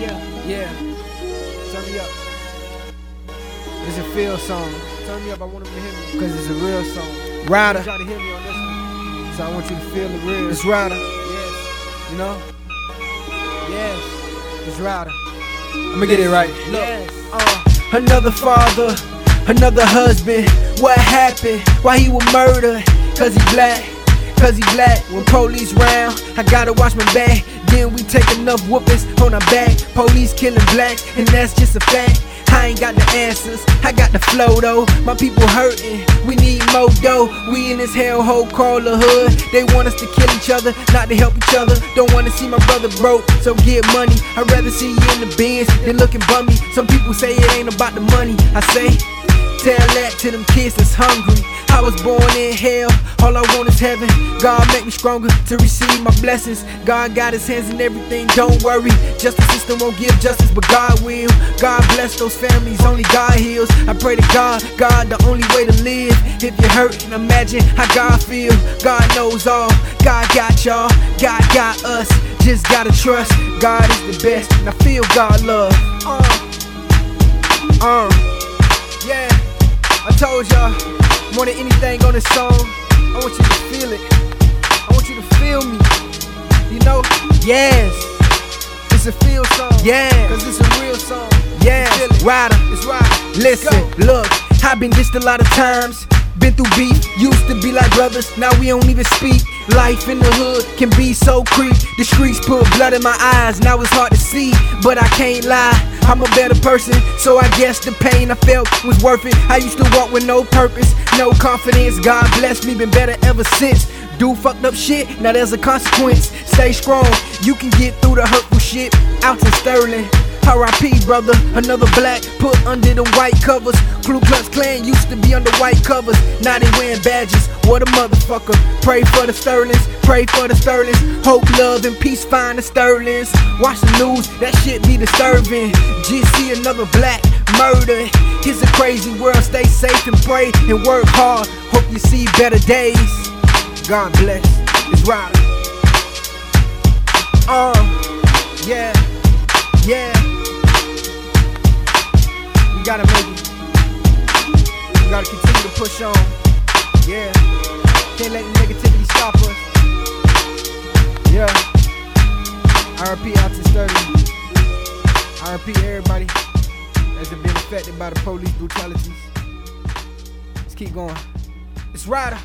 Yeah, yeah. Turn me up. It's a feel song. Turn me up. I want them to hear me because it's a real song. Ryder. Try to hear me on this one. So I want you to feel the real. It's Ryder. Yes. You know? Yes. It's Ryder. I'm gonna get it right. Look. Yes. Uh, another father, another husband. What happened? Why he was murdered? Cause he black. Cause he black. When police round, I gotta watch my back. Then we take enough whoopings on our back. Police killing blacks, and that's just a fact. I ain't got the answers, I got the flow though. My people hurting, we need more dough. We in this hellhole called the hood. They want us to kill each other, not to help each other. Don't wanna see my brother broke, so get money. I'd rather see you in the bins than looking bummy. Some people say it ain't about the money. I say, tell that to them kids that's hungry. I was born in hell, all I want is heaven. God make me stronger to receive my blessings. God got his hands in everything, don't worry. Justice system won't give justice, but God will. God bless those families, only God heals. I pray to God, God the only way to live. If you're hurting, imagine how God feel. God knows all, God got y'all, God got us. Just gotta trust, God is the best, and I feel God love. Uh, uh, told y'all, more than anything on this song, I want you to feel it. I want you to feel me. You know? Yes. It's a feel song. Yeah. Cause it's a real song. Yeah. Ryder. It's Ryder. Listen, look, I've been dissed a lot of times. Been through beef, used to be like brothers, now we don't even speak. Life in the hood can be so creep. The streets put blood in my eyes, now it's hard to see. But I can't lie, I'm a better person. So I guess the pain I felt was worth it. I used to walk with no purpose, no confidence. God bless me, been better ever since. Do fucked up shit, now there's a consequence. Stay strong, you can get through the hurtful shit. Alton Sterling. R.I.P. brother, another black put under the white covers. Ku Klux Klan used to be under white covers, now they wearing badges. What a motherfucker! Pray for the Sterlings, pray for the Sterlings. Hope, love, and peace find the Sterlings. Watch the news, that shit be disturbing. See another black murder. It's a crazy world. Stay safe and pray and work hard. Hope you see better days. God bless. It's Ryder. Uh, yeah, yeah. We gotta make it. We gotta continue to push on. Yeah. Can't let the negativity stop us. Yeah. RP Alton Sterling. RP everybody that's been affected by the police brutalities. Let's keep going. It's Ryder.